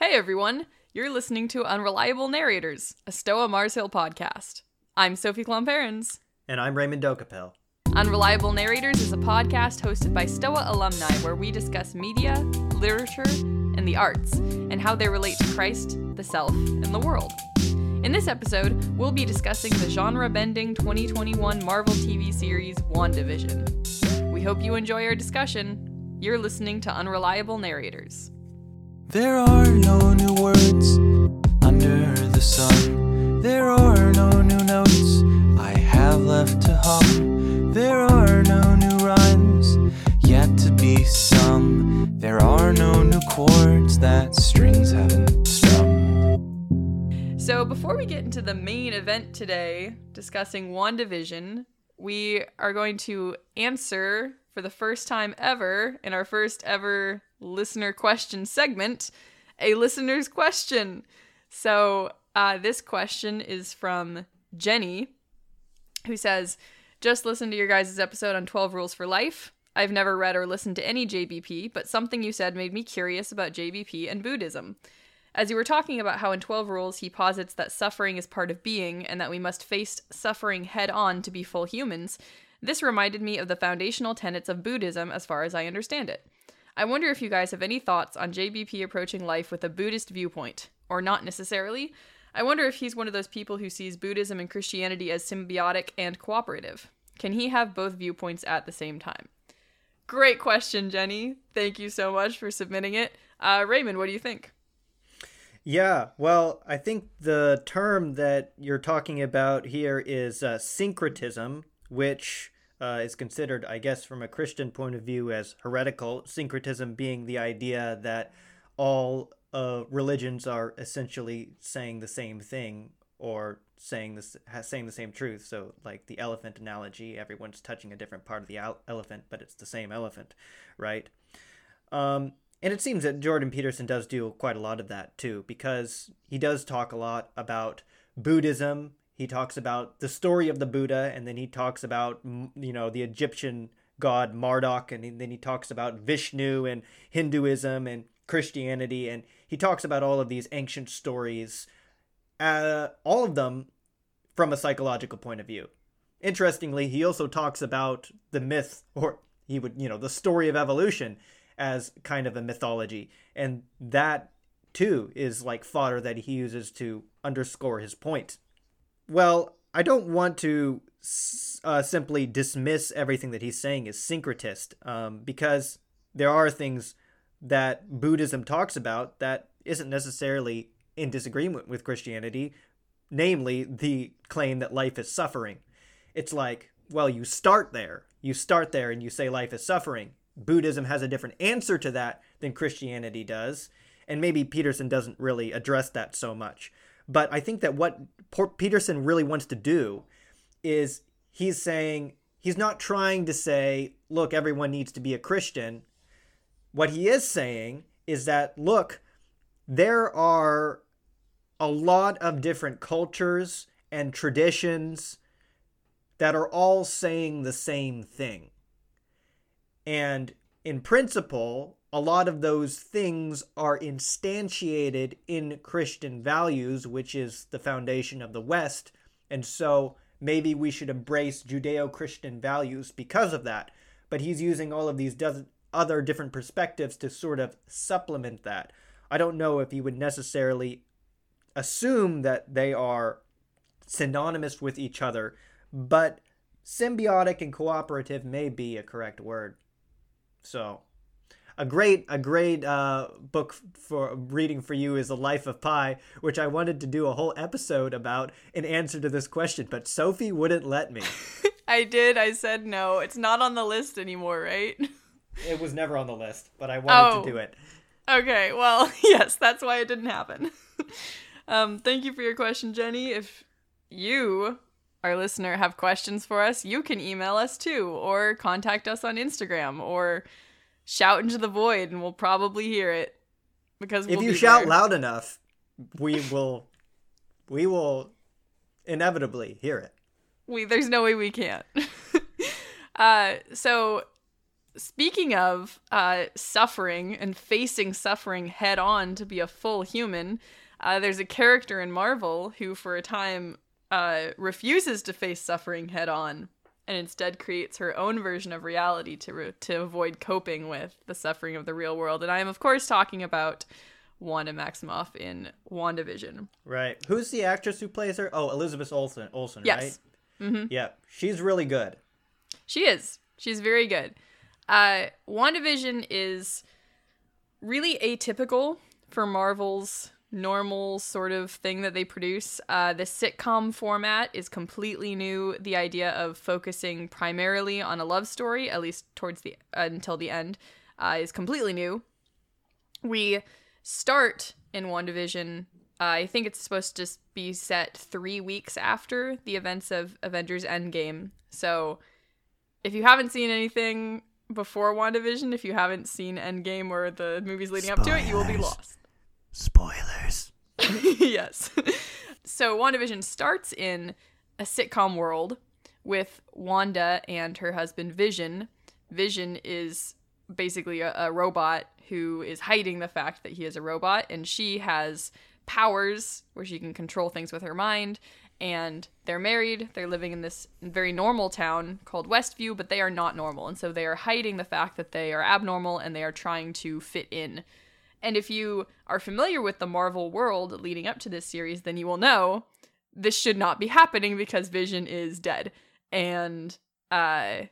Hey everyone, you're listening to Unreliable Narrators, a Stoa Mars Hill podcast. I'm Sophie Klomparens. And I'm Raymond Dokapel. Unreliable Narrators is a podcast hosted by Stoa alumni where we discuss media, literature, and the arts, and how they relate to Christ, the self, and the world. In this episode, we'll be discussing the genre bending 2021 Marvel TV series WandaVision. We hope you enjoy our discussion. You're listening to Unreliable Narrators. There are no new words under the sun. There are no new notes I have left to hum. There are no new rhymes yet to be sung. There are no new chords that strings haven't strummed. So, before we get into the main event today, discussing WandaVision, we are going to answer for the first time ever in our first ever listener question segment a listener's question. So, uh, this question is from Jenny, who says, Just listened to your guys' episode on 12 Rules for Life. I've never read or listened to any JBP, but something you said made me curious about JBP and Buddhism. As you were talking about how in 12 Rules he posits that suffering is part of being and that we must face suffering head on to be full humans, this reminded me of the foundational tenets of Buddhism as far as I understand it. I wonder if you guys have any thoughts on JBP approaching life with a Buddhist viewpoint, or not necessarily. I wonder if he's one of those people who sees Buddhism and Christianity as symbiotic and cooperative. Can he have both viewpoints at the same time? Great question, Jenny. Thank you so much for submitting it. Uh, Raymond, what do you think? Yeah, well, I think the term that you're talking about here is uh, syncretism, which uh, is considered, I guess, from a Christian point of view, as heretical. Syncretism being the idea that all uh, religions are essentially saying the same thing or saying this saying the same truth. So, like the elephant analogy, everyone's touching a different part of the elephant, but it's the same elephant, right? Um, and it seems that Jordan Peterson does do quite a lot of that too, because he does talk a lot about Buddhism. He talks about the story of the Buddha, and then he talks about you know the Egyptian god Marduk, and then he talks about Vishnu and Hinduism and Christianity, and he talks about all of these ancient stories, uh, all of them from a psychological point of view. Interestingly, he also talks about the myth, or he would, you know, the story of evolution as kind of a mythology. And that, too, is like fodder that he uses to underscore his point. Well, I don't want to uh, simply dismiss everything that he's saying as syncretist, um, because there are things that Buddhism talks about that isn't necessarily in disagreement with Christianity, namely the claim that life is suffering. It's like, well, you start there. You start there and you say life is suffering. Buddhism has a different answer to that than Christianity does. And maybe Peterson doesn't really address that so much. But I think that what Peterson really wants to do is he's saying, he's not trying to say, look, everyone needs to be a Christian. What he is saying is that, look, there are a lot of different cultures and traditions that are all saying the same thing. And in principle, a lot of those things are instantiated in Christian values, which is the foundation of the West. And so maybe we should embrace Judeo Christian values because of that. But he's using all of these other different perspectives to sort of supplement that. I don't know if he would necessarily assume that they are synonymous with each other, but symbiotic and cooperative may be a correct word. So, a great a great uh, book for reading for you is The Life of Pi, which I wanted to do a whole episode about in answer to this question, but Sophie wouldn't let me. I did. I said no. It's not on the list anymore, right? It was never on the list, but I wanted oh. to do it. Okay, well, yes, that's why it didn't happen. um, thank you for your question, Jenny. If you our listener have questions for us, you can email us too, or contact us on Instagram, or shout into the void, and we'll probably hear it. Because we'll if you shout there. loud enough, we will, we will inevitably hear it. We there's no way we can't. uh, so speaking of uh, suffering and facing suffering head on to be a full human, uh, there's a character in Marvel who, for a time, uh, refuses to face suffering head on and instead creates her own version of reality to to avoid coping with the suffering of the real world. And I am, of course, talking about Wanda Maximoff in WandaVision. Right. Who's the actress who plays her? Oh, Elizabeth Olsen. Olsen, Yes. right? Mm-hmm. Yeah, she's really good. She is. She's very good. Uh, WandaVision is really atypical for Marvel's normal sort of thing that they produce. Uh, the sitcom format is completely new. The idea of focusing primarily on a love story, at least towards the uh, until the end, uh, is completely new. We start in WandaVision. Uh, I think it's supposed to just be set three weeks after the events of Avengers Endgame. So if you haven't seen anything before WandaVision, if you haven't seen Endgame or the movies leading up to it, you will be lost. Spoilers. yes. so WandaVision starts in a sitcom world with Wanda and her husband Vision. Vision is basically a, a robot who is hiding the fact that he is a robot, and she has powers where she can control things with her mind. And they're married. They're living in this very normal town called Westview, but they are not normal. And so they are hiding the fact that they are abnormal and they are trying to fit in. And if you are familiar with the Marvel world leading up to this series, then you will know this should not be happening because Vision is dead. And uh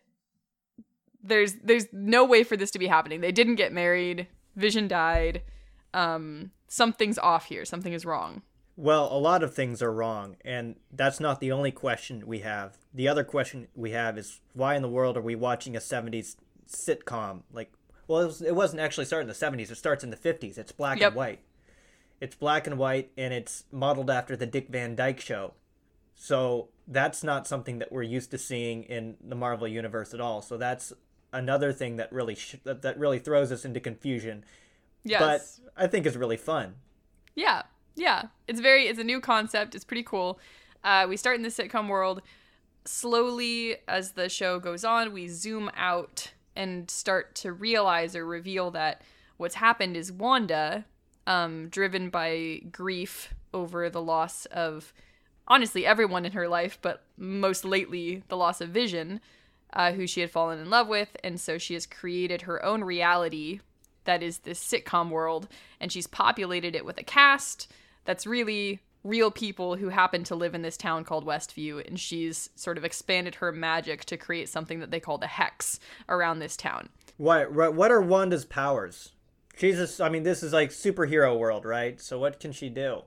there's there's no way for this to be happening. They didn't get married. Vision died. Um something's off here. Something is wrong. Well, a lot of things are wrong, and that's not the only question we have. The other question we have is why in the world are we watching a 70s sitcom? Like, well, it, was, it wasn't actually started in the 70s, it starts in the 50s. It's black Yep. and white. It's black and white, and it's modeled after the Dick Van Dyke show. So that's not something that we're used to seeing in the Marvel universe at all. So that's another thing that really sh- that, that really throws us into confusion. Yes. But I think is really fun. Yeah, yeah. It's very. It's a new concept. It's pretty cool. Uh, we start in the sitcom world. Slowly, as the show goes on, we zoom out and start to realize or reveal that what's happened is Wanda, um, driven by grief over the loss of honestly everyone in her life, but most lately the loss of Vision, uh, who she had fallen in love with, and so she has created her own reality that is this sitcom world, and she's populated it with a cast that's really real people who happen to live in this town called Westview, and she's sort of expanded her magic to create something that they call the hex around this town. What what are Wanda's powers? She's a, I mean, this is like superhero world, right? So what can she do?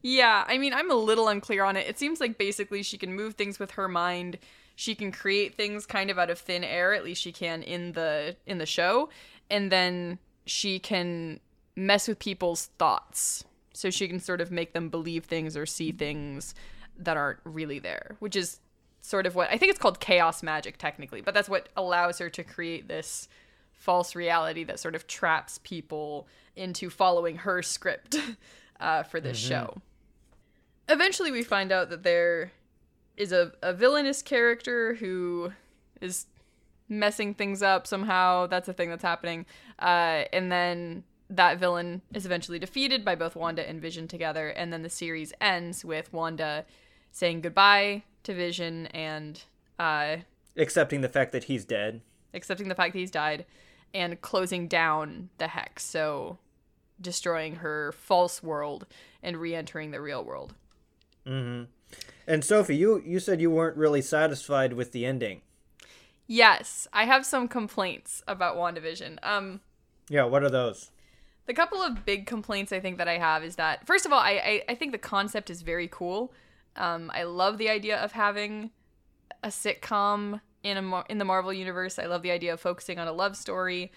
Yeah, I mean, I'm a little unclear on it. It seems like basically she can move things with her mind. She can create things kind of out of thin air, at least she can in the in the show, and then she can mess with people's thoughts. So she can sort of make them believe things or see things that aren't really there, which is sort of what I think it's called chaos magic technically, but that's what allows her to create this false reality that sort of traps people into following her script uh, for this show. Eventually, we find out that there is a, a villainous character who is messing things up somehow. That's a thing that's happening. Uh, and then that villain is eventually defeated by both Wanda and Vision together. And then the series ends with Wanda saying goodbye to Vision and uh, Accepting the fact that he's dead. accepting the fact that he's died and closing down the hex. So destroying her false world and re entering the real world. Mm-hmm. And Sophie, you you said you weren't really satisfied with the ending. Yes, I have some complaints about WandaVision. Um, Yeah, what are those? The couple of big complaints I think that I have is that first of all, I I, I think the concept is very cool. Um, I love the idea of having a sitcom in a in the Marvel universe. I love the idea of focusing on a love story,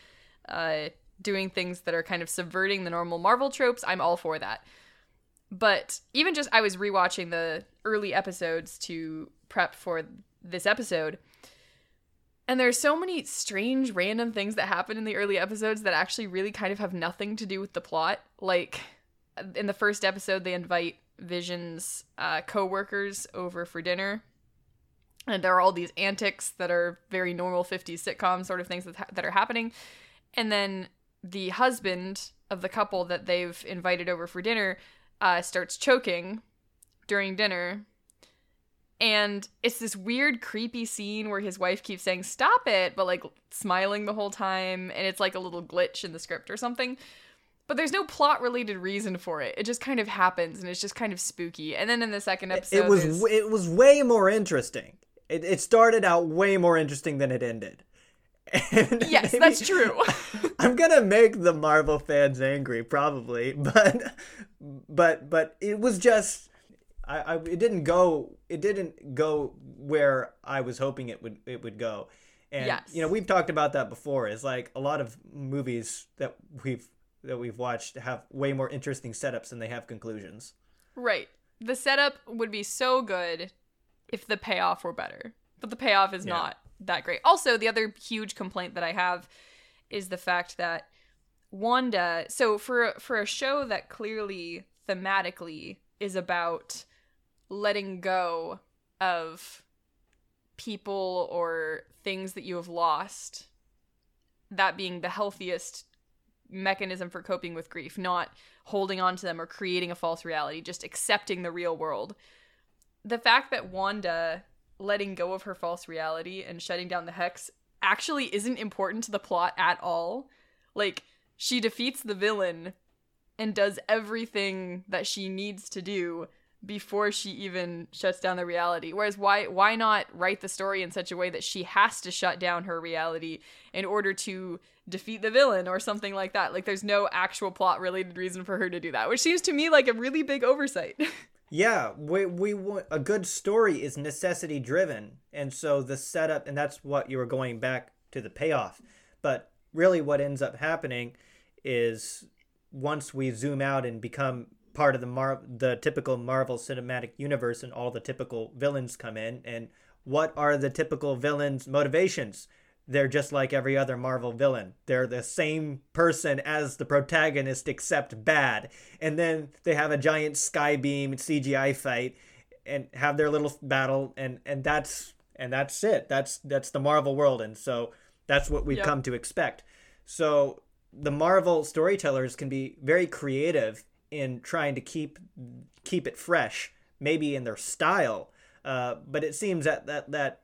uh, doing things that are kind of subverting the normal Marvel tropes. I'm all for that. But even just I was rewatching the early episodes to prep for this episode. And there's so many strange random things that happen in the early episodes that actually really kind of have nothing to do with the plot. Like in the first episode they invite Vision's uh, co-workers over for dinner. and there are all these antics that are very normal 50s sitcom sort of things that, ha- that are happening and then the husband of the couple that they've invited over for dinner uh, starts choking during dinner and it's this weird creepy scene where his wife keeps saying stop it but like smiling the whole time and it's like a little glitch in the script or something but there's no plot related reason for it it just kind of happens and it's just kind of spooky and then in the second episode it was there's- it was way more interesting. It, it started out way more interesting than it ended. And yes maybe- that's true I'm gonna make the Marvel fans angry, probably, but but but it was just I, I it didn't go it didn't go where I was hoping it would it would go. And Yes. you know, we've talked about that before. Is like a lot of movies that we've that we've watched have way more interesting setups than they have conclusions. Right. The setup would be so good if the payoff were better, but the payoff is Yeah. not that great. Also, the other huge complaint that I have is the fact that Wanda. So for for a show that clearly thematically is about letting go of people or things that you have lost, that being the healthiest mechanism for coping with grief, not holding on to them or creating a false reality, just accepting the real world. The fact that Wanda letting go of her false reality and shutting down the hex actually isn't important to the plot at all. Like, she defeats the villain and does everything that she needs to do before she even shuts down the reality. Whereas why why not write the story in such a way that she has to shut down her reality in order to defeat the villain or something like that? Like there's no actual plot related reason for her to do that, which seems to me like a really big oversight. Yeah, we we a good story is necessity driven, and so the setup, and that's what you were going back to the payoff. But really, what ends up happening is once we zoom out and become part of the Mar- the typical Marvel Cinematic Universe, and all the typical villains come in, and what are the typical villains' motivations? They're just like every other Marvel villain. They're the same person as the protagonist, except bad. And then they have a giant sky beam CGI fight and have their little battle, and and that's and that's it. That's that's the Marvel world, and so that's what we've Yep. come to expect. So the Marvel storytellers can be very creative in trying to keep keep it fresh, maybe in their style. Uh, but it seems that that that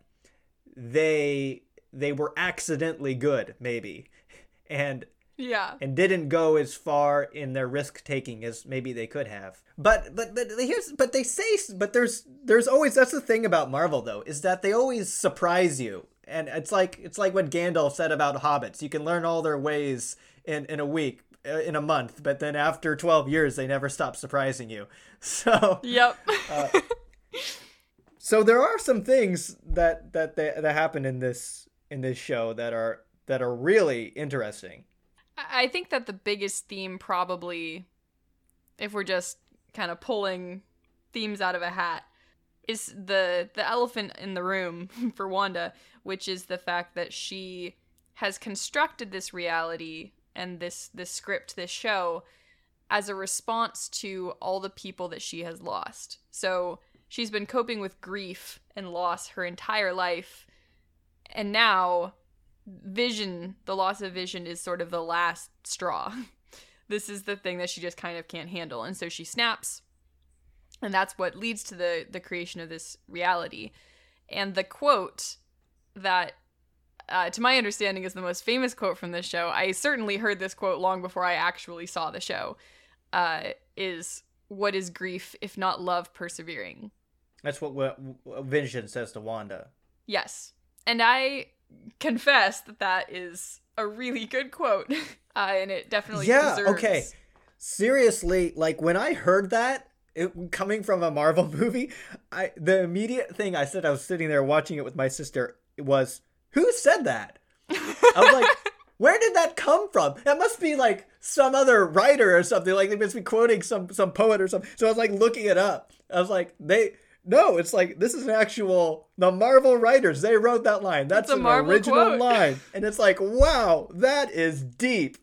they they were accidentally good, maybe, and yeah. and didn't go as far in their risk taking as maybe they could have. But but but here's but they say but there's there's always that's the thing about Marvel though is that they always surprise you. And it's like it's like what Gandalf said about hobbits. You can learn all their ways in in a week, Uh, in a month, but then after 12 years they never stop surprising you. So Yep. Uh, so there are some things that that that, that happen in this in this show that are that are really interesting. I I think that the biggest theme probably if we're just kind of pulling themes out of a hat is the the elephant in the room for Wanda, which is the fact that she has constructed this reality and this this script, this show as a response to all the people that she has lost. So she's been coping with grief and loss her entire life. And now vision, the loss of vision is sort of the last straw. this is the thing that she just kind of can't handle. And so she snaps. And that's what leads to the the creation of this reality. And the quote that uh, to my understanding is the most famous quote from this show. I certainly heard this quote long before I actually saw the show. Uh, is what is grief if not love persevering? That's what, Vision says to Wanda. Yes. And I confess that that is a really good quote. Uh, and it definitely yeah, deserves. okay. Seriously, like when I heard that it, coming from a Marvel movie, I the immediate thing I said I was sitting there watching it with my sister was, "Who said that?" I was like, "Where did that come from?" That must be like some other writer or something. Like they must be quoting some some poet or something. So I was like looking it up. I was like, "They." No, it's like this is an actual the Marvel writers. They wrote that line. That's an Marvel original quote. line, and it's like, wow, that is deep.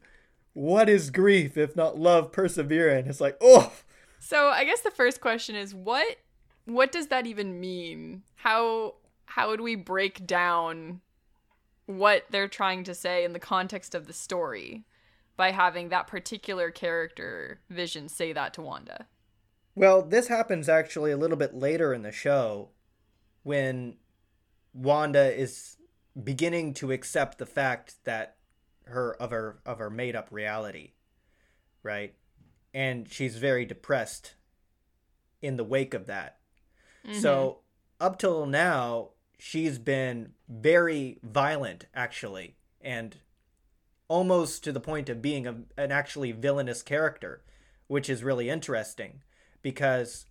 What is grief if not love persevering? It's like, oh, So I guess the first question is what what does that even mean? How how would we break down what they're trying to say in the context of the story by having that particular character Vision say that to Wanda? Well, this happens actually a little bit later in the show when Wanda is beginning to accept the fact that her of her of her made up reality, right? And she's very depressed in the wake of that. So mm-hmm. up till now, she's been very violent actually and almost to the point of being a, an actually villainous character, which is really interesting because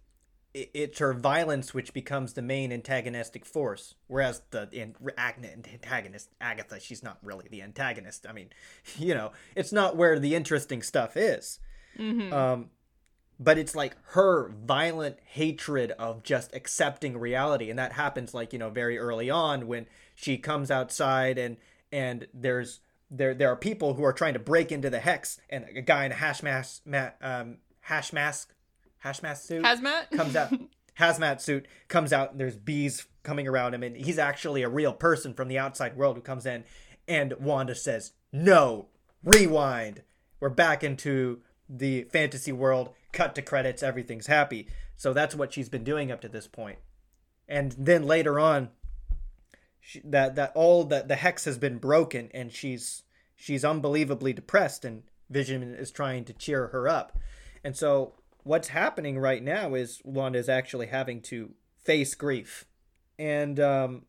it's her violence which becomes the main antagonistic force whereas the in, antagonist agatha she's not really the antagonist. I mean you know it's not where the interesting stuff is. Um, but it's like her violent hatred of just accepting reality and that happens like you know very early on when she comes outside and and there's there there are people who are trying to break into the hex and a guy in a hash mask ma- um hash mask hash mask suit Hazmat? comes out hazmat suit comes out and there's bees coming around him and he's actually a real person from the outside world who comes in and Wanda says no rewind we're back into the fantasy world cut to credits everything's happy so that's what she's been doing up to this point. and then later on she, that that all that the hex has been broken and she's she's unbelievably depressed and vision is trying to cheer her up and so what's happening right now is Wanda is actually having to face grief. And um,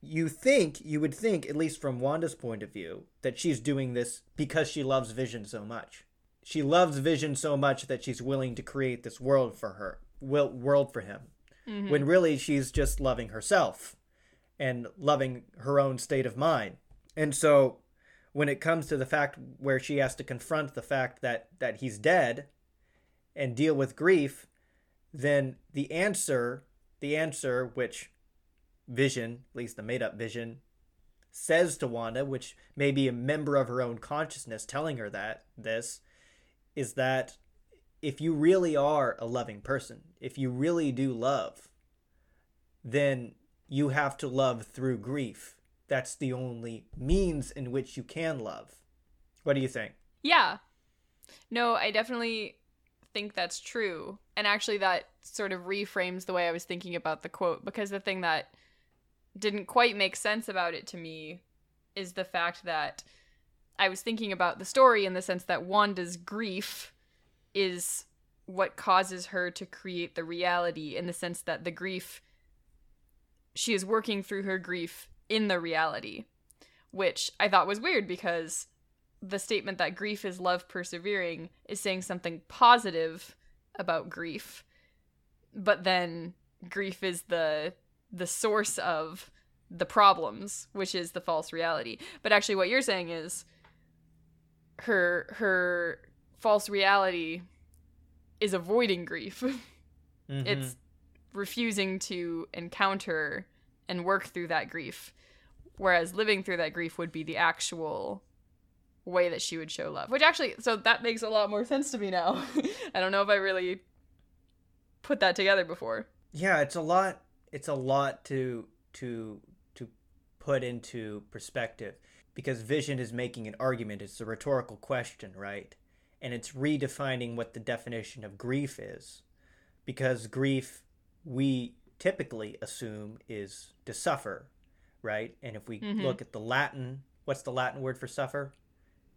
you think, you would think, at least from Wanda's point of view, that she's doing this because she loves Vision so much. She loves Vision so much that she's willing to create this world for her, will, world for him. Mm-hmm. When really she's just loving herself and loving her own state of mind. And so when it comes to the fact where she has to confront the fact that that he's dead and deal with grief, then the answer, the answer which Vision, at least the made up Vision, says to Wanda, which may be a member of her own consciousness telling her that this, is that if you really are a loving person, if you really do love, then you have to love through grief. That's the only means in which you can love. What do you think? Yeah. No, I definitely think that's true. And actually, that sort of reframes the way I was thinking about the quote because the thing that didn't quite make sense about it to me is the fact that I was thinking about the story in the sense that Wanda's grief is what causes her to create the reality in the sense that the grief she is working through her grief in the reality which I thought was weird because the statement that grief is love persevering is saying something positive about grief but then grief is the the source of the problems which is the false reality. But actually what you're saying is her her false reality is avoiding grief. Mm-hmm. it's refusing to encounter and work through that grief whereas living through that grief would be the actual way that she would show love which actually so that makes a lot more sense to me now. I don't know if i really put that together before. Yeah it's a lot it's a lot to to to put into perspective because vision is making an argument it's a rhetorical question right? And it's redefining what the definition of grief is because grief we typically assume is to suffer right? And if we look at the latin what's the latin word for suffer?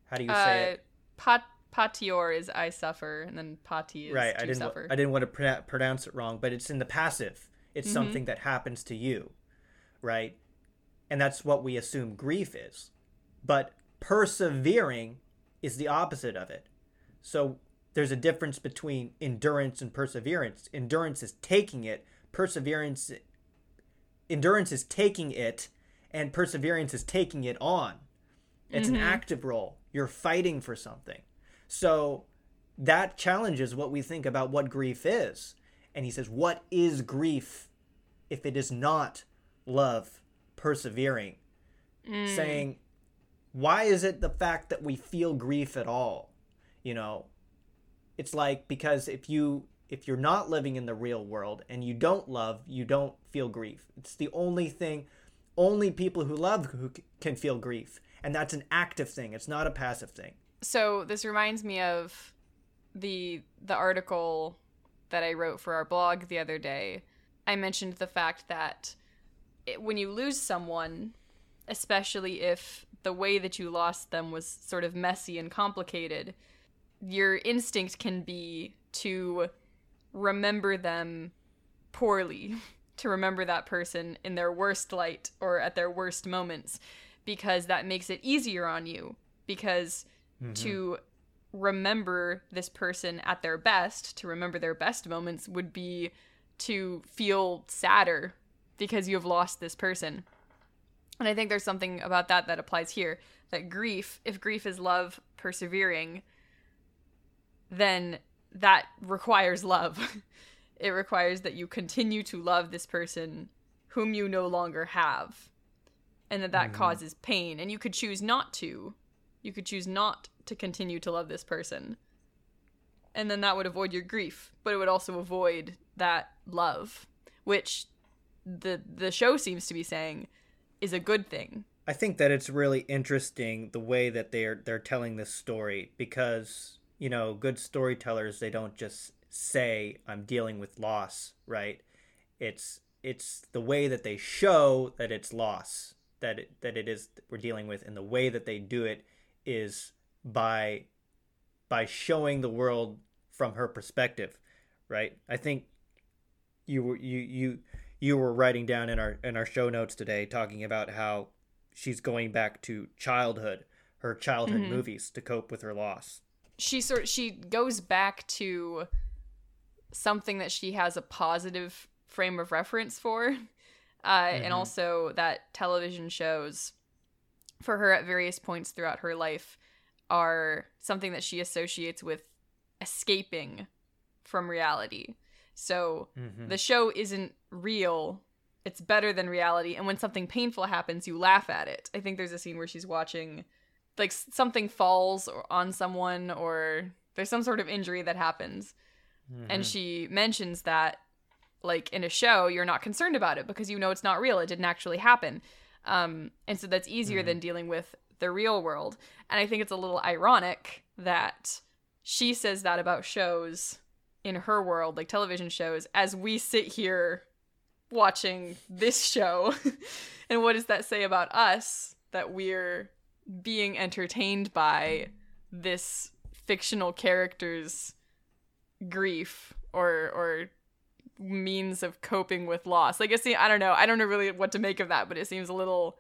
How do you say uh it pat patior is i suffer and then pati is right to i didn't suffer. I didn't want to pro- pronounce it wrong but it's in the passive. It's Mm-hmm. something that happens to you right? And that's what we assume grief is but persevering is the opposite of it. So there's a difference between endurance and perseverance. Endurance is taking it perseverance endurance is taking it and perseverance is taking it on. It's an mm-hmm. active role. You're fighting for something. So that challenges what we think about what grief is. And he says, What is grief if it is not love persevering? Mm. Saying, Why is it the fact that we feel grief at all? You know, it's like because if you if you're not living in the real world and you don't love, you don't feel grief. It's the only thing only people who love who can feel grief, and that's an active thing. It's not a passive thing. So this reminds me of the the article that I wrote for our blog the other day. I mentioned the fact that it, when you lose someone, especially if the way that you lost them was sort of messy and complicated, your instinct can be to remember them poorly, to remember that person in their worst light or at their worst moments, because that makes it easier on you. Because mm-hmm. to remember this person at their best, to remember their best moments, would be to feel sadder because you have lost this person. And I think there's something about that that applies here. That grief, if grief is love persevering, then that requires love. it requires that you continue to love this person whom you no longer have. And that that mm-hmm. causes pain. And you could choose not to. You could choose not to continue to love this person. And then that would avoid your grief, but it would also avoid that love, which the the show seems to be saying is a good thing. I think that it's really interesting the way that they're they're telling this story because you know good storytellers they don't just say I'm dealing with loss, right? It's it's the way that they show that it's loss that it, that it is we're dealing with, and the way that they do it is by by showing the world from her perspective, right? I think you were you you you were writing down in our in our show notes today talking about how she's going back to childhood, her childhood mm-hmm. movies to cope with her loss. She sort she goes back to something that she has a positive frame of reference for. Uh, and mm-hmm. also that television shows for her at various points throughout her life are something that she associates with escaping from reality. So mm-hmm. the show isn't real. It's better than reality. And when something painful happens, you laugh at it. I think there's a scene where she's watching, like, something falls or on someone, or there's some sort of injury that happens. And she mentions that, like, in a show, you're not concerned about it because you know it's not real. It didn't actually happen. Um, and so that's easier than dealing with the real world. And I think it's a little ironic that she says that about shows in her world, like television shows, as we sit here watching this show. and what does that say about us that we're being entertained by this fictional character's grief or or means of coping with loss? Like I see I don't know. I don't know really what to make of that, but it seems a little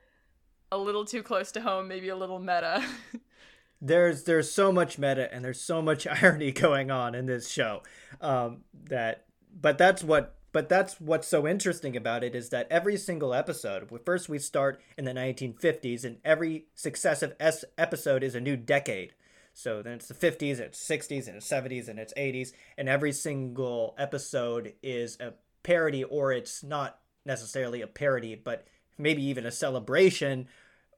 a little too close to home, maybe a little meta. there's there's so much meta and there's so much irony going on in this show um, that but that's what but that's what's so interesting about it is that every single episode first we start in the 1950s and every successive s- episode is a new decade so then it's the 50s it's 60s and it's 70s and it's 80s and every single episode is a parody or it's not necessarily a parody but maybe even a celebration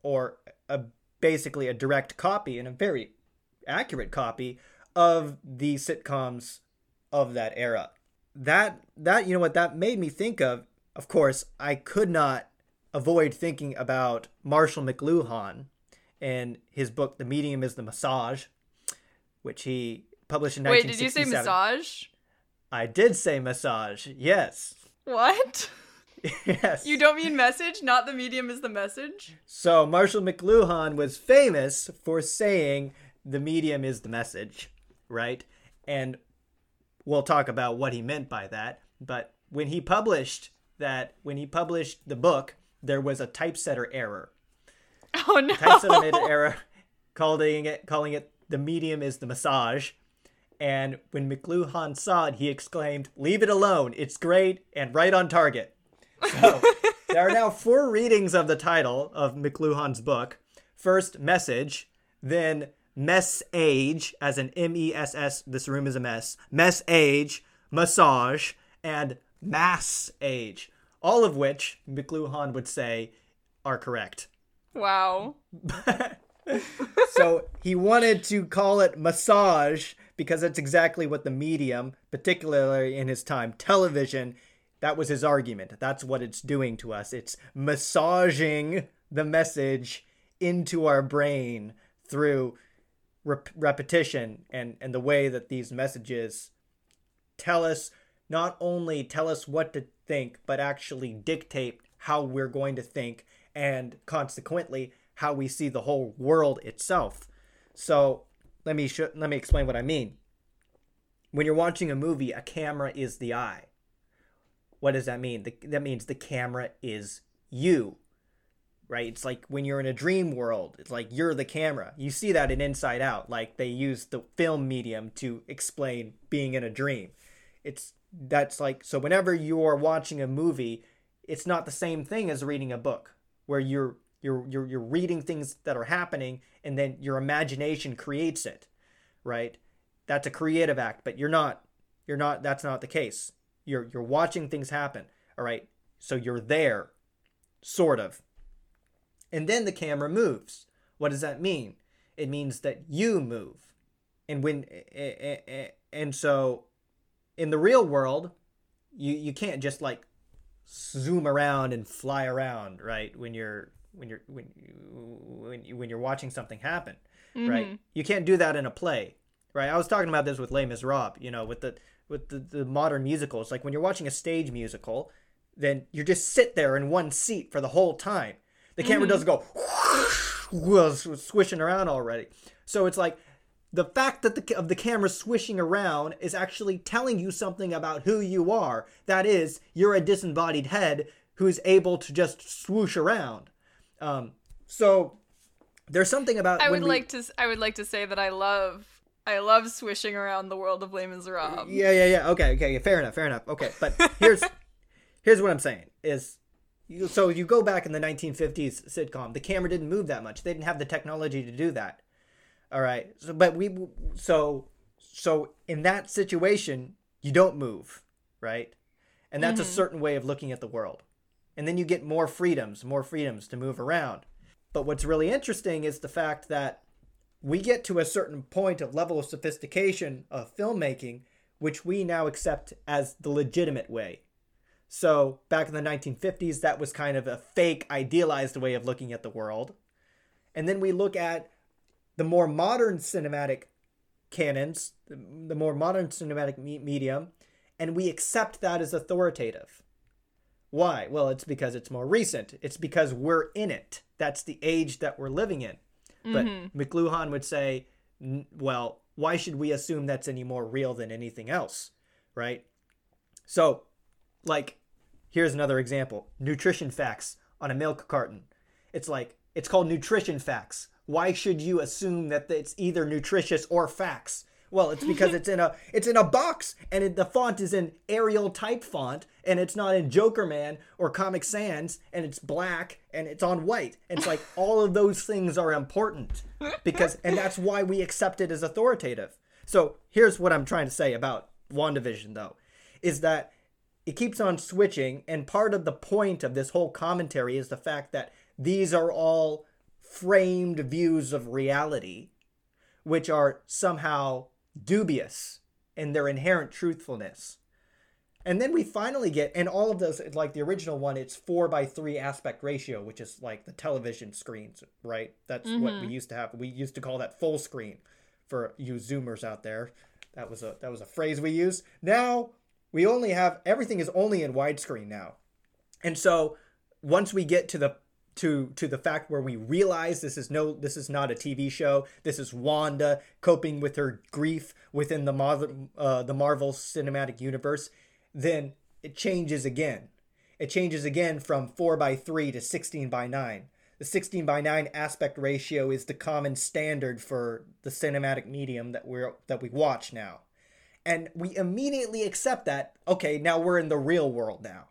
or a basically a direct copy and a very accurate copy of the sitcoms of that era. That that you know what that made me think of. Of course, I could not avoid thinking about Marshall McLuhan and his book "The Medium Is the Massage," which he published in Wait, did you say massage? I did say massage. Yes. What? yes. You don't mean message? Not the medium is the message? So Marshall McLuhan was famous for saying the medium is the message, right? And we'll talk about what he meant by that. But when he published that, when he published the book, there was a typesetter error. Oh no. Typesetter made an error, calling it calling it the medium is the massage. And when McLuhan saw it, he exclaimed, "Leave it alone! It's great and right on target." So there are now four readings of the title of McLuhan's book. First, message, then mess age, as an M E S S. This room is a mess. Mess age, massage, and mass age. All of which McLuhan would say are correct. Wow. so he wanted to call it massage because that's exactly what the medium, particularly in his time, television, That was his argument. That's what it's doing to us. It's massaging the message into our brain through rep- repetition and, and the way that these messages tell us not only tell us what to think, but actually dictate how we're going to think and consequently how we see the whole world itself. So let me sh- let me explain what I mean. When you're watching a movie, a camera is the eye. What does that mean? The, that means the camera is you. Right? It's like when you're in a dream world, it's like you're the camera. You see that in Inside Out, like they use the film medium to explain being in a dream. It's that's like so whenever you're watching a movie, it's not the same thing as reading a book where you're you're you're you're reading things that are happening and then your imagination creates it, right? That's a creative act, but you're not you're not that's not the case. You're you're watching things happen, all right? So you're there sort of. And then the camera moves. What does that mean? It means that you move. And when and so in the real world, you you can't just like zoom around and fly around, right? When you're when you're when you, when you, when you're watching something happen, mm-hmm. right? You can't do that in a play, right? I was talking about this with Les Miserables, you know, with the with the, the modern musicals. Like when you're watching a stage musical, then you just sit there in one seat for the whole time. The camera mm-hmm. doesn't go swishing around already. So it's like the fact that the of the camera swishing around is actually telling you something about who you are. That is, you're a disembodied head who's able to just swoosh around. Um, so there's something about. I would we... like to. I would like to say that I love. I love swishing around the world of Les Miserables. Yeah, yeah, yeah. Okay, okay. Fair enough. Fair enough. Okay, but here's here's what I'm saying is so you go back in the 1950s sitcom the camera didn't move that much they didn't have the technology to do that all right. So, but we, so, so in that situation, you don't move, right? And that's mm-hmm. a certain way of looking at the world. And then you get more freedoms, more freedoms to move around. But what's really interesting is the fact that we get to a certain point of level of sophistication of filmmaking, which we now accept as the legitimate way. So back in the 1950s, that was kind of a fake, idealized way of looking at the world. And then we look at the more modern cinematic canons, the more modern cinematic me- medium, and we accept that as authoritative. Why? Well, it's because it's more recent. It's because we're in it. That's the age that we're living in. Mm-hmm. But McLuhan would say, well, why should we assume that's any more real than anything else? Right? So, like, here's another example nutrition facts on a milk carton. It's like, it's called nutrition facts why should you assume that it's either nutritious or facts? Well, it's because it's in a it's in a box and it, the font is in Arial type font and it's not in Jokerman or Comic Sans and it's black and it's on white. And it's like all of those things are important because and that's why we accept it as authoritative. So, here's what I'm trying to say about WandaVision though is that it keeps on switching and part of the point of this whole commentary is the fact that these are all framed views of reality, which are somehow dubious in their inherent truthfulness. And then we finally get, and all of those, like the original one, it's four by three aspect ratio, which is like the television screens, right? That's mm-hmm. what we mm-hmm. used to have. We used to call that full screen for you Zoomers out there. That was a that was a phrase we used. Now we only have everything is only in widescreen now, and so once we get to the to to the fact where we realize this is no this is not a TV show. This is Wanda coping with her grief within the Marvel uh, the Marvel Cinematic Universe. Then it changes again. It changes again from four by three to sixteen by nine. The 16 by 9 aspect ratio is the common standard for the cinematic medium that we're that we watch now. And we immediately accept that, okay, now we're in the real world now.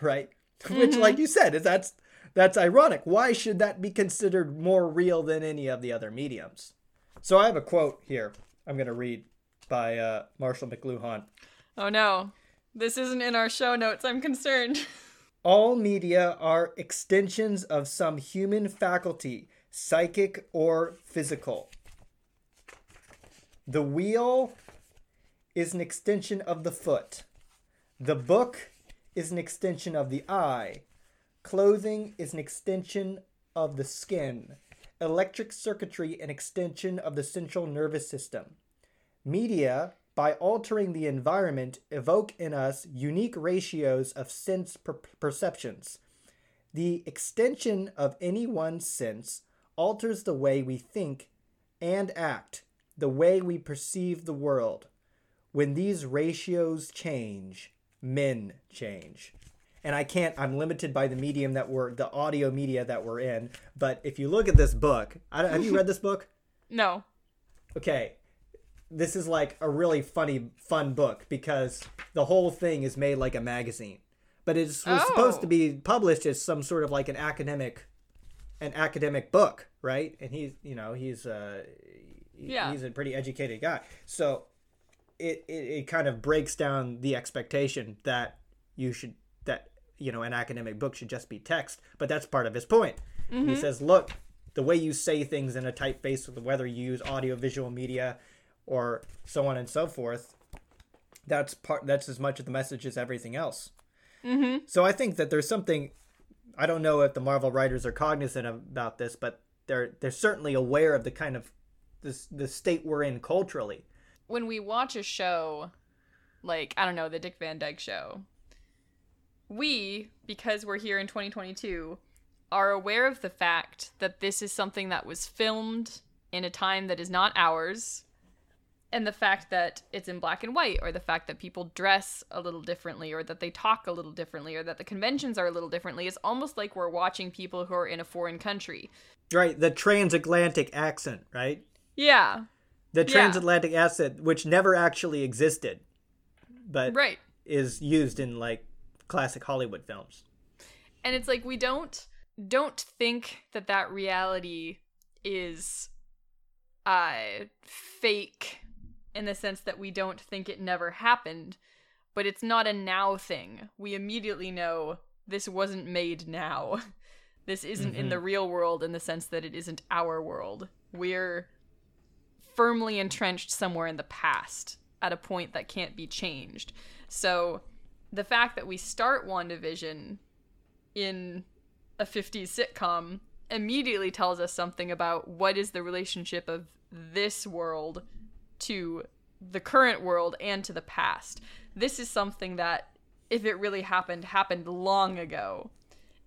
Right? Mm-hmm. Which like you said, is that's that's ironic. Why should that be considered more real than any of the other mediums? So I have a quote here I'm going to read by uh, Marshall McLuhan. Oh no. This isn't in our show notes. I'm concerned. All media are extensions of some human faculty, psychic or physical. The wheel is an extension of the foot. The book is an extension of the eye. Clothing is an extension of the skin. Electric circuitry an extension of the central nervous system. Media, by altering the environment, evoke in us unique ratios of sense per- perceptions. The extension of any one sense alters the way we think and act, the way we perceive the world. When these ratios change, men change. And I can't, I'm limited by the medium that we're, the audio media that we're in. But if you look at this book, I have you read this book? No. Okay. This is like a really funny, fun book because the whole thing is made like a magazine. But it was supposed to Oh. be published as some sort of like an academic, an academic book, right? And he's, you know, he's, uh, Yeah. he's a pretty educated guy. So it, it, it kind of breaks down the expectation that you should that you know an academic book should just be text but that's part of his point. He says look the way you say things in a typeface with whether you use audio visual media or so on and so forth that's part that's as much of the message as everything else. Mm-hmm. so i think that there's something i don't know if the marvel writers are cognizant about this but they're they're certainly aware of the kind of this the state we're in culturally When we watch a show, like, I don't know, the Dick Van Dyke show, we, because we're here in 2022, are aware of the fact that this is something that was filmed in a time that is not ours, and the fact that it's in black and white, or the fact that people dress a little differently, or that they talk a little differently, or that the conventions are a little differently, is almost like we're watching people who are in a foreign country. right the transatlantic accent right? Yeah, the Yeah. transatlantic accent which never actually existed but right. is used in like classic hollywood films. And it's like we don't don't think that that reality is uh fake in the sense that we don't think it never happened but it's not a now thing. We immediately know this wasn't made now. This isn't in the real world in the sense that it isn't our world. We're firmly entrenched somewhere in the past at a point that can't be changed so the fact that we start WandaVision in a 50s sitcom immediately tells us something about what is the relationship of this world to the current world and to the past. This is something that, if it really happened, happened long ago.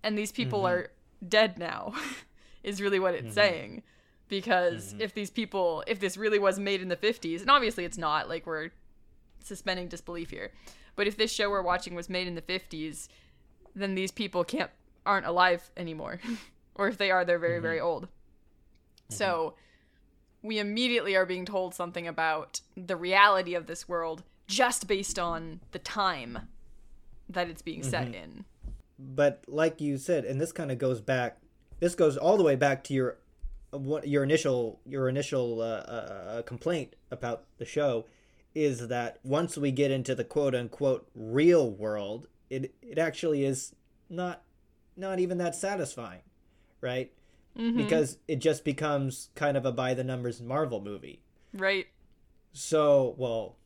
And these people mm-hmm. are dead now, is really what it's mm-hmm. saying. Because mm-hmm. if these people, if this really was made in the 50s, and obviously it's not, like we're suspending disbelief here. But if this show we're watching was made in the 50s, then these people can't aren't alive anymore. or if they are, they're very mm-hmm. very old. Mm-hmm. So we immediately are being told something about the reality of this world just based on the time that it's being set in. but like you said and this kind of goes back this goes all the way back to your what your initial your initial uh, uh, uh, complaint about the show is that once we get into the quote unquote real world it it actually is not not even that satisfying right because it just becomes kind of a by the numbers marvel movie Right. so, well,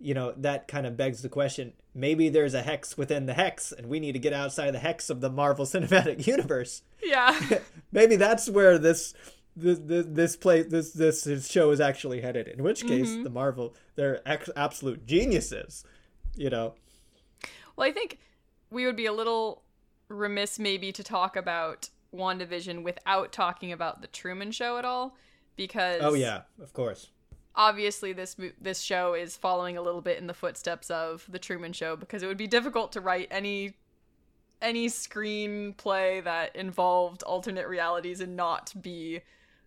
you know, that kind of begs the question maybe there's a hex within the hex, and we need to get outside the hex of the Marvel Cinematic Universe. Yeah. maybe that's where this. This this this play this this show is actually headed. In which case, mm-hmm. the Marvel they're ex- absolute geniuses, you know. Well, I think we would be a little remiss maybe to talk about WandaVision without talking about the Truman Show at all because Oh yeah, of course. obviously this this show is following a little bit in the footsteps of the Truman Show because it would be difficult to write any any screenplay that involved alternate realities and not be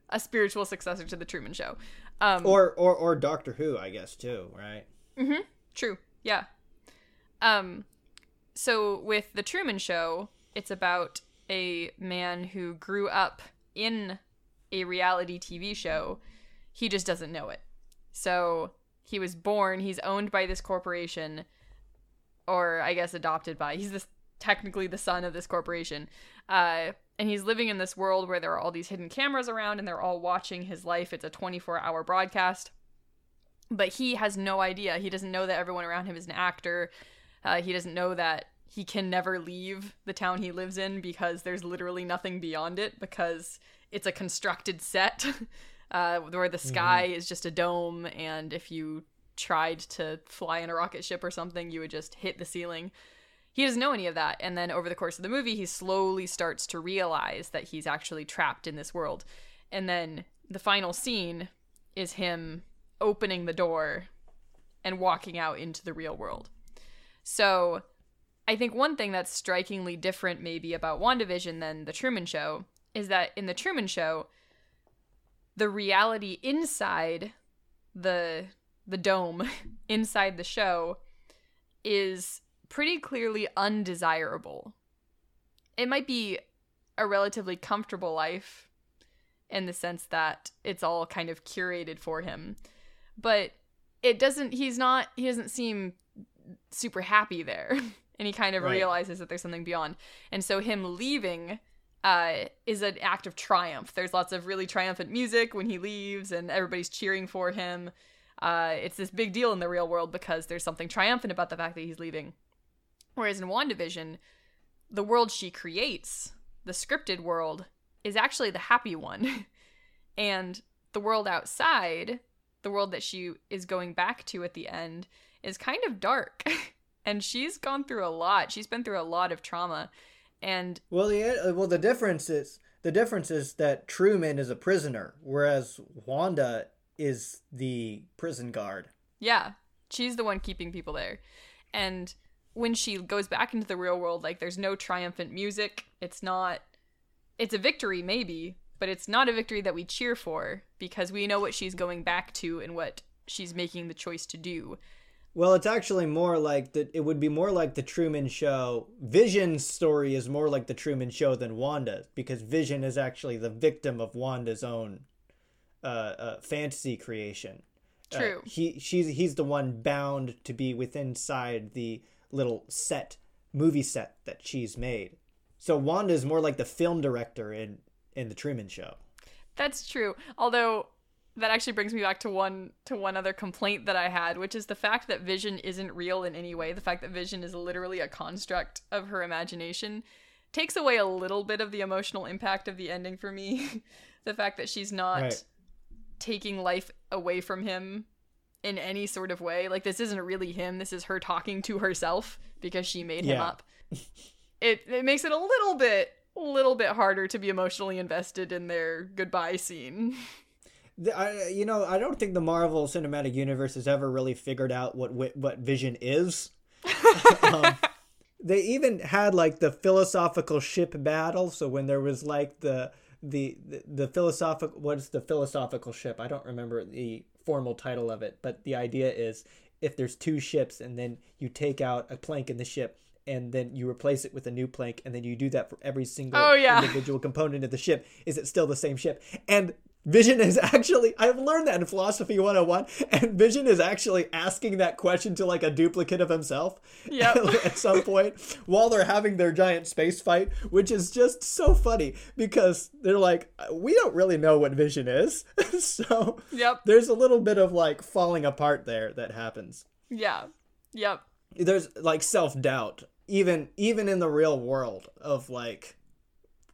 a spiritual successor to the Truman Show. Um, Or or or Doctor Who, I guess too, right? True. Yeah. Um so with the Truman Show, it's about a man who grew up in a reality TV show. He just doesn't know it. So he was born, he's owned by this corporation or I guess adopted by. He's this technically the son of this corporation. Uh and he's living in this world where there are all these hidden cameras around and they're all watching his life. It's a 24-hour broadcast but he has no idea. He doesn't know that everyone around him is an actor. Uh, he doesn't know that he can never leave the town he lives in because there's literally nothing beyond it because it's a constructed set uh, where the sky is just a dome and if you tried to fly in a rocket ship or something you would just hit the ceiling he doesn't know any of that. And then over the course of the movie he slowly starts to realize that he's actually trapped in this world. And then the final scene is him opening the door and walking out into the real world. So I think one thing that's strikingly different, maybe, about WandaVision than The Truman Show is that in The Truman Show, the reality inside the the dome inside the show is pretty clearly undesirable. It might be a relatively comfortable life in the sense that it's all kind of curated for him. But it doesn't he's not he doesn't seem super happy there. and he kind of Right. realizes that there's something beyond. And so him leaving uh, is an act of triumph. There's lots of really triumphant music when he leaves, and everybody's cheering for him. Uh, it's this big deal in the real world because there's something triumphant about the fact that he's leaving. Whereas in WandaVision, the world she creates, the scripted world, is actually the happy one. and the world outside, the world that she is going back to at the end, is kind of dark. and she's gone through a lot. She's been through a lot of trauma. And Well, yeah. uh, Well, the difference is the difference is that Truman is a prisoner, whereas Wanda is the prison guard. yeah, she's the one keeping people there. And when she goes back into the real world, like there's no triumphant music. It's not it's a victory maybe, but it's not a victory that we cheer for because we know what she's going back to and what she's making the choice to do. Well, it's actually more like the. It would be more like the Truman Show. Vision's story is more like the Truman Show than Wanda's because Vision is actually the victim of Wanda's own uh, uh, fantasy creation. Uh, True. he she's he's the one bound to be within inside the little set movie set that she's made. So Wanda is more like the film director in in the Truman Show. That's true. Although that actually brings me back to one to one other complaint that I had, which is the fact that Vision isn't real in any way. The fact that Vision is literally a construct of her imagination takes away a little bit of the emotional impact of the ending for me. the fact that she's not Right. taking life away from him in any sort of way. Like this isn't really him. This is her talking to herself because she made him up. It it makes it a little bit a little bit harder to be emotionally invested in their goodbye scene. The, I, you know, I don't think the Marvel Cinematic Universe has ever really figured out what what Vision is. um, they even had like the philosophical ship battle. So when there was like the the the, the philosophical what's the philosophical ship? I don't remember the formal title of it, but the idea is if there's two ships and then you take out a plank in the ship and then you replace it with a new plank and then you do that for every single Oh, yeah. individual component of the ship is it still the same ship and vision is actually i've learned that in philosophy 101 and vision is actually asking that question to like a duplicate of himself Yep. at some point while they're having their giant space fight which is just so funny because they're like we don't really know what vision is so Yep. there's a little bit of like falling apart there that happens Yeah. Yep. there's like self-doubt even even in the real world of like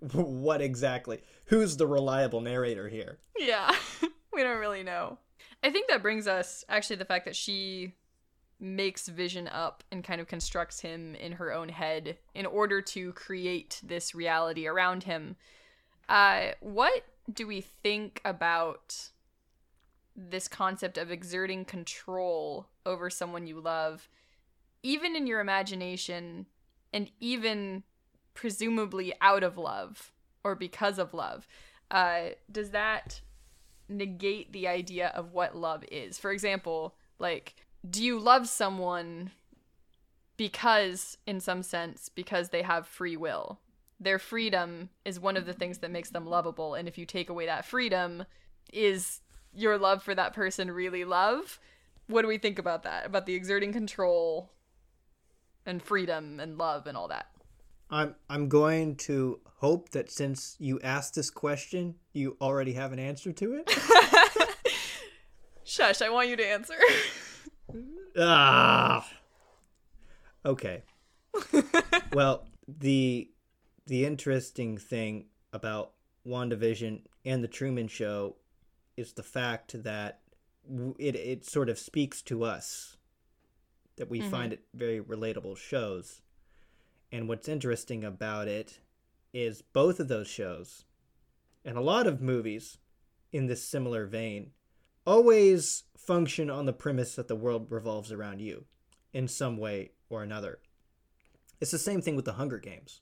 what exactly who's the reliable narrator here Yeah. we don't really know. I think that brings us actually the fact that she makes Vision up and kind of constructs him in her own head in order to create this reality around him. Uh, what do we think about this concept of exerting control over someone you love, even in your imagination, and even presumably out of love or because of love? Uh, does that negate the idea of what love is? For example, like, do you love someone because, in some sense, because they have free will? Their freedom is one of the things that makes them lovable, and if you take away that freedom, is your love for that person really love? What do we think about that? About the exerting control and freedom and love and all that? I'm i'm going to hope that since you asked this question you already have an answer to it Shush, I want you to answer. ah okay well, the the interesting thing about WandaVision and the Truman Show is the fact that it it sort of speaks to us that we find it very relatable shows. And what's interesting about it is both of those shows and a lot of movies in this similar vein always function on the premise that the world revolves around you in some way or another. It's the same thing with the Hunger Games,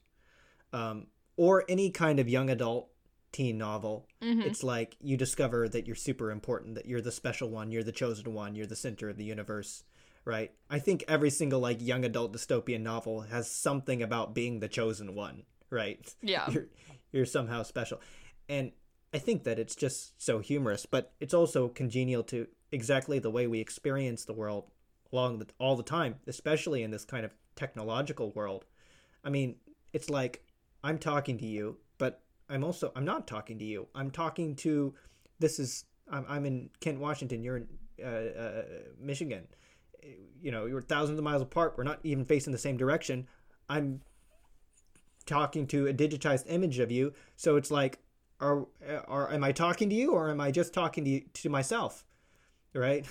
um, or any kind of young adult teen novel. It's like you discover that you're super important, that you're the special one, you're the chosen one, you're the center of the universe, right? I think every single like young adult dystopian novel has something about being the chosen one, right? Yeah. you're you're somehow special, and I think that it's just so humorous, but it's also congenial to exactly the way we experience the world along the, all the time, especially in this kind of technological world. I mean, it's like I'm talking to you, but I'm also I'm not talking to you. I'm talking to this is I'm, I'm in Kent, Washington. You're in uh, uh, Michigan. You know, you're thousands of miles apart. We're not even facing the same direction. I'm talking to a digitized image of you, so it's like, are are am I talking to you or am I just talking to you, to myself? Right?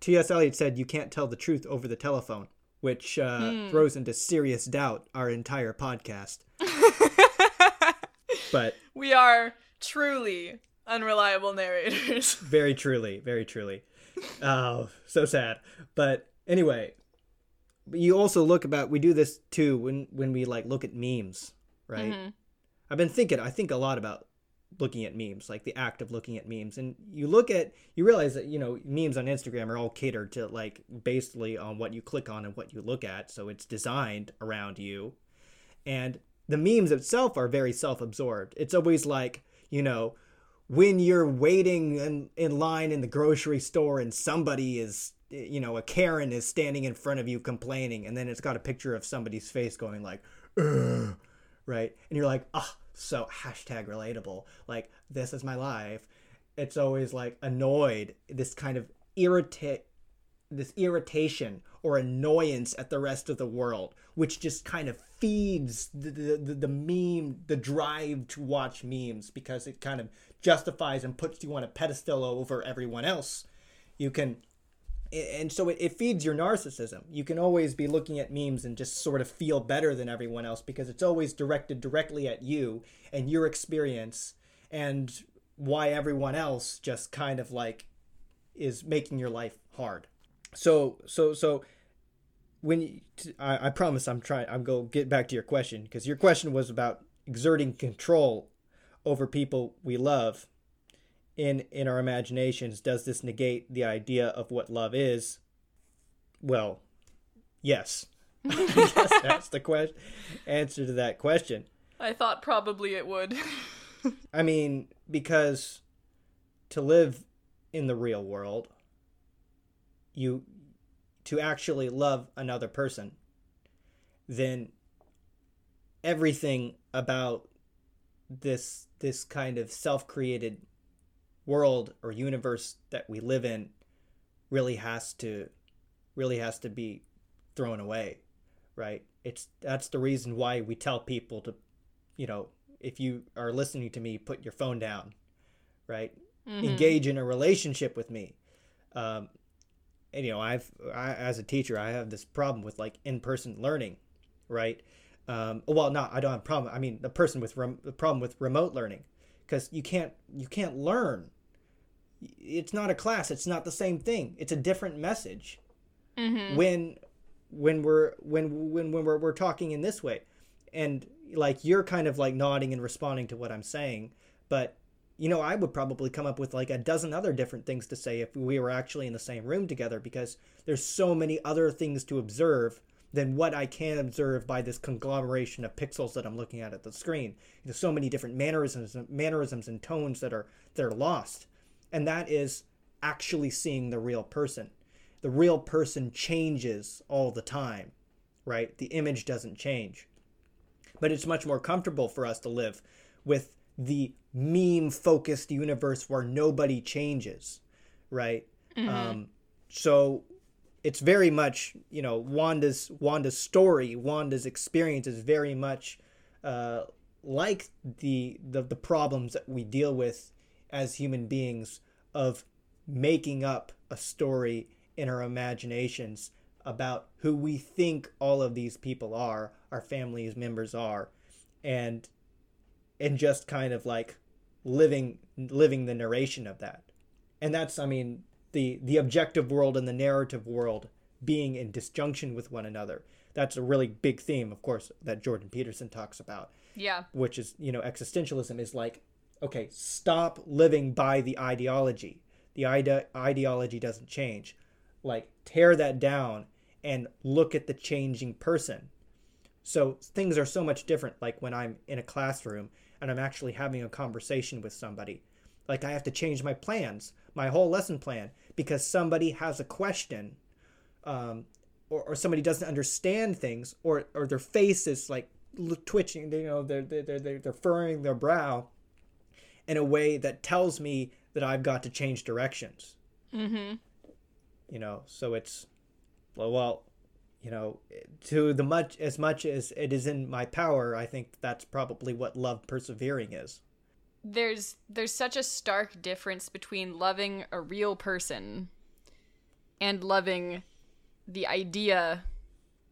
T.S. Eliot said you can't tell the truth over the telephone, which uh, throws into serious doubt our entire podcast. but we are truly unreliable narrators. very truly, very truly. Oh, so sad. But anyway, you also look about we do this too when when we like look at memes, right? Mm-hmm. I've been thinking I think a lot about looking at memes, like the act of looking at memes. And you look at you realize that, you know, memes on Instagram are all catered to like basically on what you click on and what you look at, so it's designed around you. And the memes itself are very self-absorbed. It's always like, you know, when you're waiting in, in line in the grocery store and somebody is you know a karen is standing in front of you complaining and then it's got a picture of somebody's face going like Ugh, right? And you're like ah so hashtag relatable. Like this is my life. It's always like annoyed this kind of irritate this irritation or annoyance at the rest of the world, which just kind of feeds the, the, the meme, the drive to watch memes because it kind of justifies and puts you on a pedestal over everyone else. You can, and so it, it feeds your narcissism. You can always be looking at memes and just sort of feel better than everyone else because it's always directed directly at you and your experience and why everyone else just kind of like is making your life hard so so so when you, I, I promise i'm trying i'm going to get back to your question because your question was about exerting control over people we love in in our imaginations does this negate the idea of what love is? Well yes. Yes that's the question answer to that question. I thought probably it would. I mean, because to live in the real world, you to actually love another person, then everything about this this kind of self-created world or universe that we live in really has to really has to be thrown away, right? It's that's the reason why we tell people to you know, if you are listening to me, put your phone down, right? Engage in a relationship with me. Um, and you know, I've I, as a teacher, I have this problem with like in-person learning, right? Um, well, not I don't have a problem. I mean, the person with rem- the problem with remote learning, because you can't you can't learn. It's not a class. It's not the same thing. It's a different message. Mm-hmm. When when we're when when when we're, we're talking in this way and like you're kind of like nodding and responding to what i'm saying but you know i would probably come up with like a dozen other different things to say if we were actually in the same room together because there's so many other things to observe than what i can observe by this conglomeration of pixels that i'm looking at at the screen there's so many different mannerisms mannerisms and tones that are that are lost and that is actually seeing the real person. The real person changes all the time right? The image doesn't change. But it's much more comfortable for us to live with the meme focused universe where nobody changes right? Um, so it's very much you know Wanda's Wanda's story, Wanda's experience is very much uh, like the, the the problems that we deal with as human beings of making up a story in our imaginations about who we think all of these people are, our family's members are, and and just kind of like living living the narration of that. And that's I mean the the objective world and the narrative world being in disjunction with one another. That's a really big theme, of course, that Jordan Peterson talks about. Yeah. Which is, you know, existentialism is like, okay, stop living by the ideology. The ide- ideology doesn't change. Like, tear that down and look at the changing person. So things are so much different. Like when I'm in a classroom and I'm actually having a conversation with somebody, like I have to change my plans, my whole lesson plan, because somebody has a question, um, or, or somebody doesn't understand things, or or their face is like twitching. You know, they're they're they're, they're furrowing their brow in a way that tells me that I've got to change directions. Mm-hmm. You know, so it's well, well, you know, to the much as much as it is in my power, I think that's probably what love persevering is. There's there's such a stark difference between loving a real person and loving the idea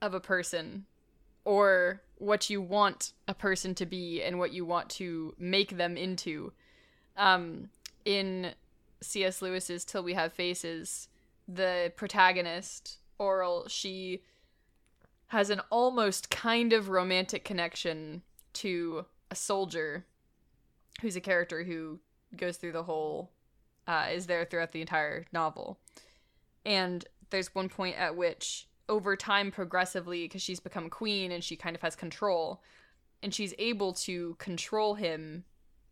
of a person or what you want a person to be and what you want to make them into. Um, in C.S. Lewis's Till We Have Faces, the protagonist, Orual, she has an almost kind of romantic connection to a soldier who's a character who goes through the whole, uh, is there throughout the entire novel. And there's one point at which over time progressively because she's become queen and she kind of has control and she's able to control him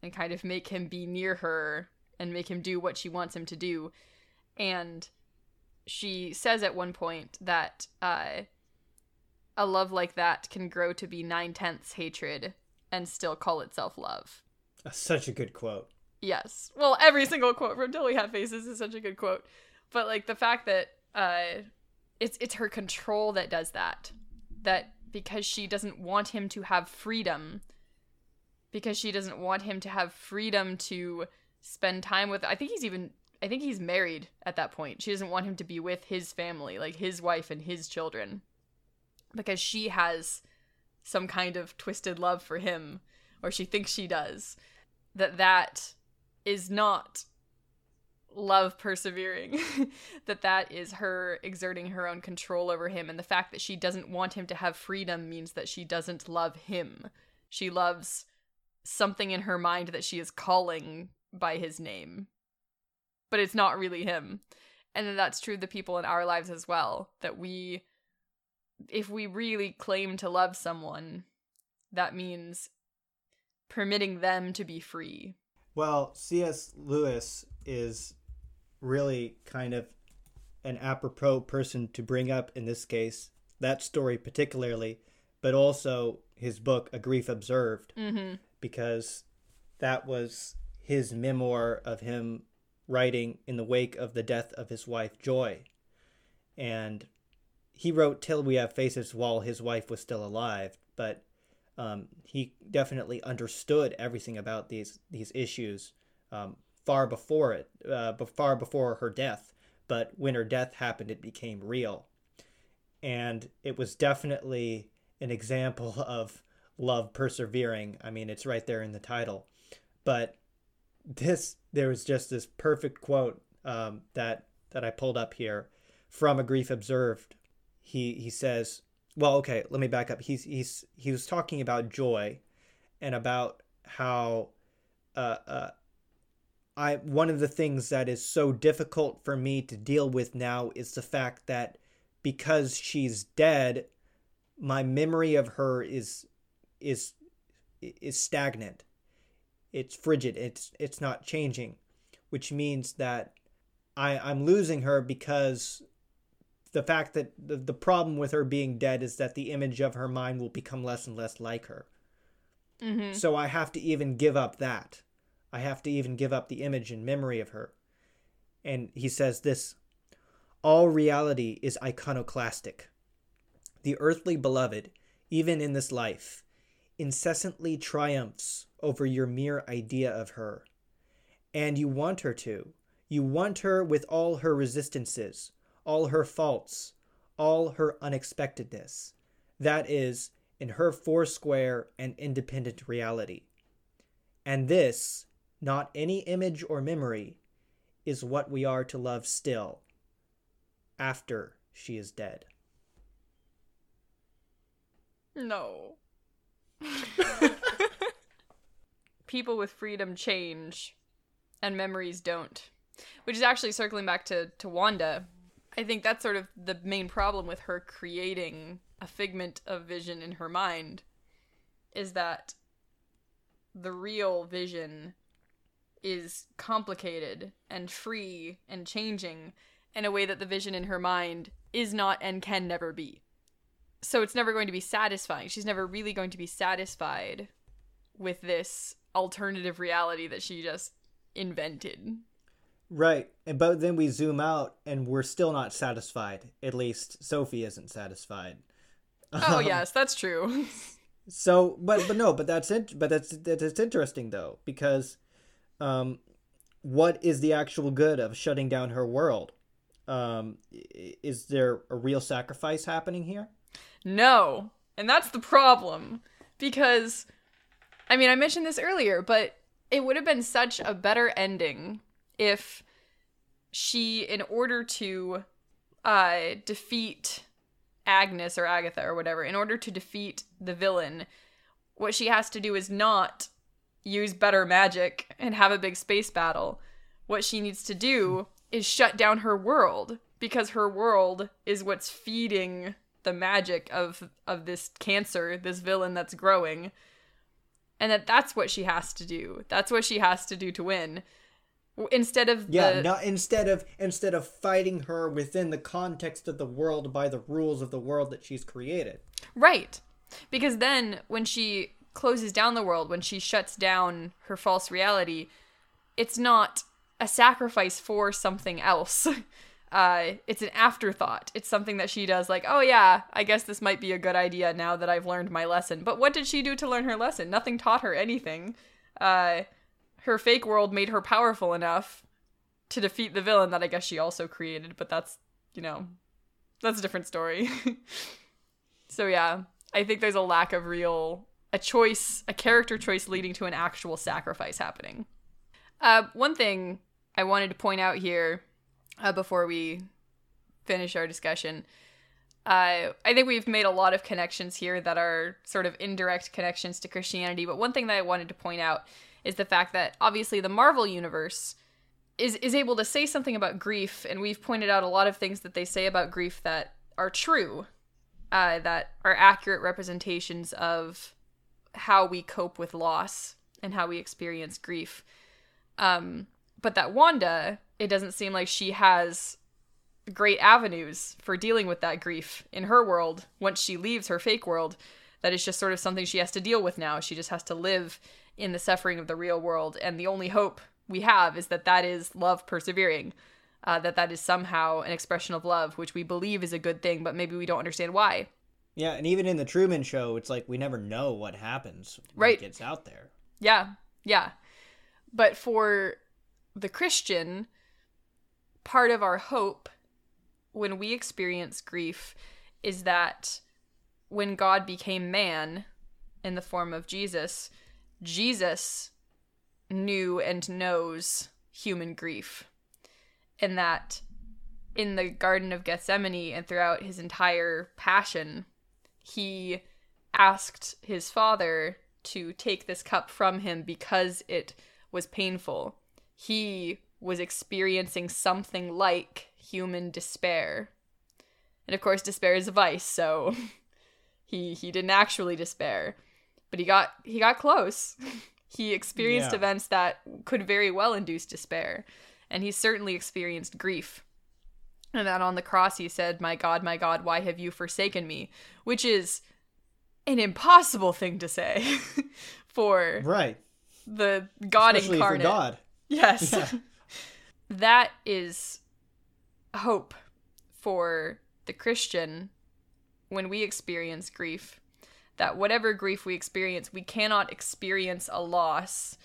and kind of make him be near her and make him do what she wants him to do. And she says at one point that uh, a love like that can grow to be nine tenths hatred and still call itself love. That's such a good quote. Yes. Well every single quote from till we have faces is such a good quote. But like the fact that uh it's it's her control that does that. That because she doesn't want him to have freedom because she doesn't want him to have freedom to spend time with I think he's even I think he's married at that point. She doesn't want him to be with his family, like his wife and his children. Because she has some kind of twisted love for him or she thinks she does. That that is not love persevering that that is her exerting her own control over him and the fact that she doesn't want him to have freedom means that she doesn't love him she loves something in her mind that she is calling by his name but it's not really him. And then that's true of the people in our lives as well that we if we really claim to love someone that means permitting them to be free. Well cs lewis is really kind of an apropos person to bring up in this case, that story particularly, but also his book, A Grief Observed, mm-hmm. Because that was his memoir of him writing in the wake of the death of his wife, Joy. And he wrote Till We Have Faces while his wife was still alive, but um, he definitely understood everything about these these issues um, far before it, uh, far before her death. But when her death happened, it became real. And it was definitely an example of love persevering. I mean, it's right there in the title. But this, there was just this perfect quote um, that that I pulled up here from a grief observed. He he says, well, okay, let me back up. He's he's he was talking about joy, and about how uh, uh, I one of the things that is so difficult for me to deal with now is the fact that because she's dead, my memory of her is is is stagnant. It's frigid. It's it's not changing, which means that I I'm losing her because the fact that the, the problem with her being dead is that the image of her mind will become less and less like her. Mm-hmm. So I have to even give up that. I have to even give up the image and memory of her. And he says this All reality is iconoclastic. The earthly beloved, even in this life, incessantly triumphs over your mere idea of her. And you want her to. You want her with all her resistances, all her faults, all her unexpectedness. That is, in her foursquare and independent reality. And this, not any image or memory, is what we are to love still, after she is dead. No. People with freedom change, and memories don't. Which is actually circling back to, to Wanda. I think that's sort of the main problem with her creating a figment of vision in her mind is that the real vision is complicated and free and changing in a way that the vision in her mind is not and can never be. So it's never going to be satisfying. She's never really going to be satisfied with this alternative reality that she just invented. Right. And but then we zoom out and we're still not satisfied. At least Sophie isn't satisfied. Oh yes, that's true. So, but but no, but that's it. But that's that's interesting though because, um, what is the actual good of shutting down her world? Um, is there a real sacrifice happening here? No. And that's the problem. Because, I mean, I mentioned this earlier, but it would have been such a better ending if she, in order to uh, defeat Agnes or Agatha or whatever, in order to defeat the villain, what she has to do is not use better magic and have a big space battle. What she needs to do is shut down her world because her world is what's feeding the magic of of this cancer, this villain that's growing. And that that's what she has to do. That's what she has to do to win. Instead of Yeah, the, not instead of instead of fighting her within the context of the world by the rules of the world that she's created. Right. Because then when she closes down the world, when she shuts down her false reality, it's not a sacrifice for something else. Uh, it's an afterthought. It's something that she does, like, oh yeah, I guess this might be a good idea now that I've learned my lesson. But what did she do to learn her lesson? Nothing taught her anything. Uh, her fake world made her powerful enough to defeat the villain that I guess she also created, but that's, you know, that's a different story. so yeah, I think there's a lack of real a choice, a character choice leading to an actual sacrifice happening. Uh, one thing I wanted to point out here uh, before we finish our discussion. Uh, I think we've made a lot of connections here that are sort of indirect connections to Christianity, but one thing that I wanted to point out is the fact that obviously the Marvel universe is is able to say something about grief, and we've pointed out a lot of things that they say about grief that are true, uh, that are accurate representations of how we cope with loss and how we experience grief. Um, but that Wanda, it doesn't seem like she has great avenues for dealing with that grief in her world once she leaves her fake world. That is just sort of something she has to deal with now. She just has to live in the suffering of the real world, and the only hope we have is that that is love persevering. Uh, that that is somehow an expression of love, which we believe is a good thing, but maybe we don't understand why. Yeah, and even in the Truman Show, it's like we never know what happens when Right. it gets out there. Yeah, yeah. But for the Christian, part of our hope when we experience grief is that when God became man in the form of Jesus, Jesus knew and knows human grief. And that in the Garden of Gethsemane and throughout his entire passion, he asked his father to take this cup from him because it was painful. He was experiencing something like human despair. And of course despair is a vice, so he he didn't actually despair, but he got he got close. he experienced Yeah. events that could very well induce despair, and he certainly experienced grief. And that on the cross he said, "My God, my God, why have you forsaken me?" which is an impossible thing to say for Right. the God Especially incarnate. God. Yes. Yeah. That is hope. for the Christian when we experience grief that whatever grief we experience, we cannot experience a loss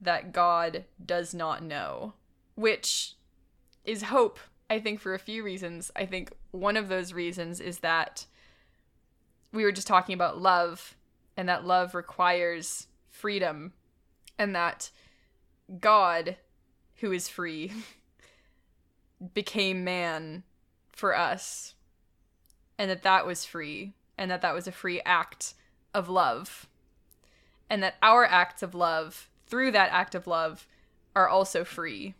that God does not know, which is hope, I think, for a few reasons. I think one of those reasons is that we were just talking about love, and that love requires freedom, and that God, who is free, became man for us, and that that was free, and that that was a free act of love, and that our acts of love, through that act of love, are also free,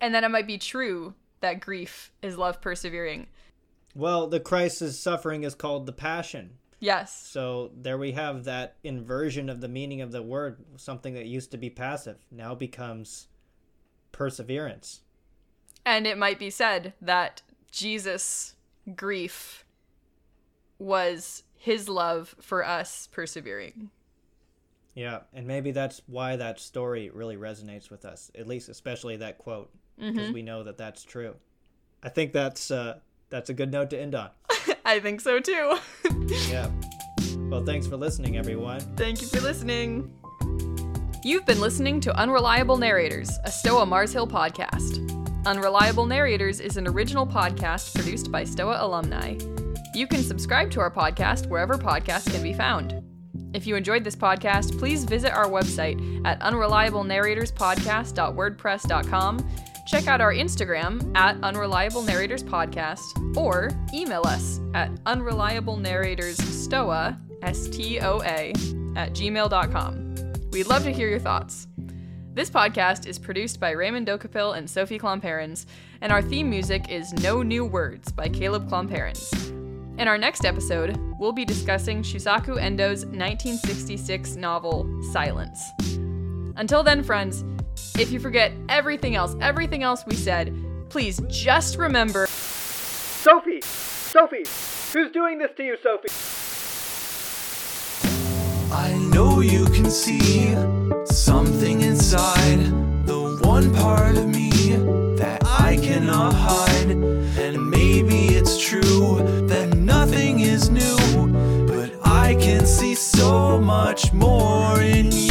and that it might be true that grief is love persevering. Well, the Christ's suffering is called the Passion. Yes. So there we have that inversion of the meaning of the word. Something that used to be passive now becomes perseverance. And it might be said that Jesus' grief was his love for us persevering. Yeah, and maybe that's why that story really resonates with us. At least, especially that quote, because we know that that's true. I think that's uh, that's a good note to end on. I think so too. Yeah. Well, thanks for listening, everyone. Thank you for listening. You've been listening to Unreliable Narrators, a Stoa Mars Hill podcast. Unreliable Narrators is an original podcast produced by Stoa alumni. You can subscribe to our podcast wherever podcasts can be found. If you enjoyed this podcast, please visit our website at unreliablenarratorspodcast.wordpress.com, check out our Instagram at Unreliable Narrators Podcast, or email us at unreliablenarratorsstoa, S-T-O-A, at gmail.com. We'd love to hear your thoughts. This podcast is produced by Raymond Dokapil and Sophie Klomparens, and our theme music is No New Words by Caleb Klomparens. In our next episode, we'll be discussing Shusaku Endo's 1966 novel, Silence. Until then, friends, if you forget everything else, everything else we said, please just remember Sophie! Sophie! Who's doing this to you, Sophie? I know you can see something inside the one part of me that I cannot hide. And maybe it's true that nothing is new, but I can see so much more in you.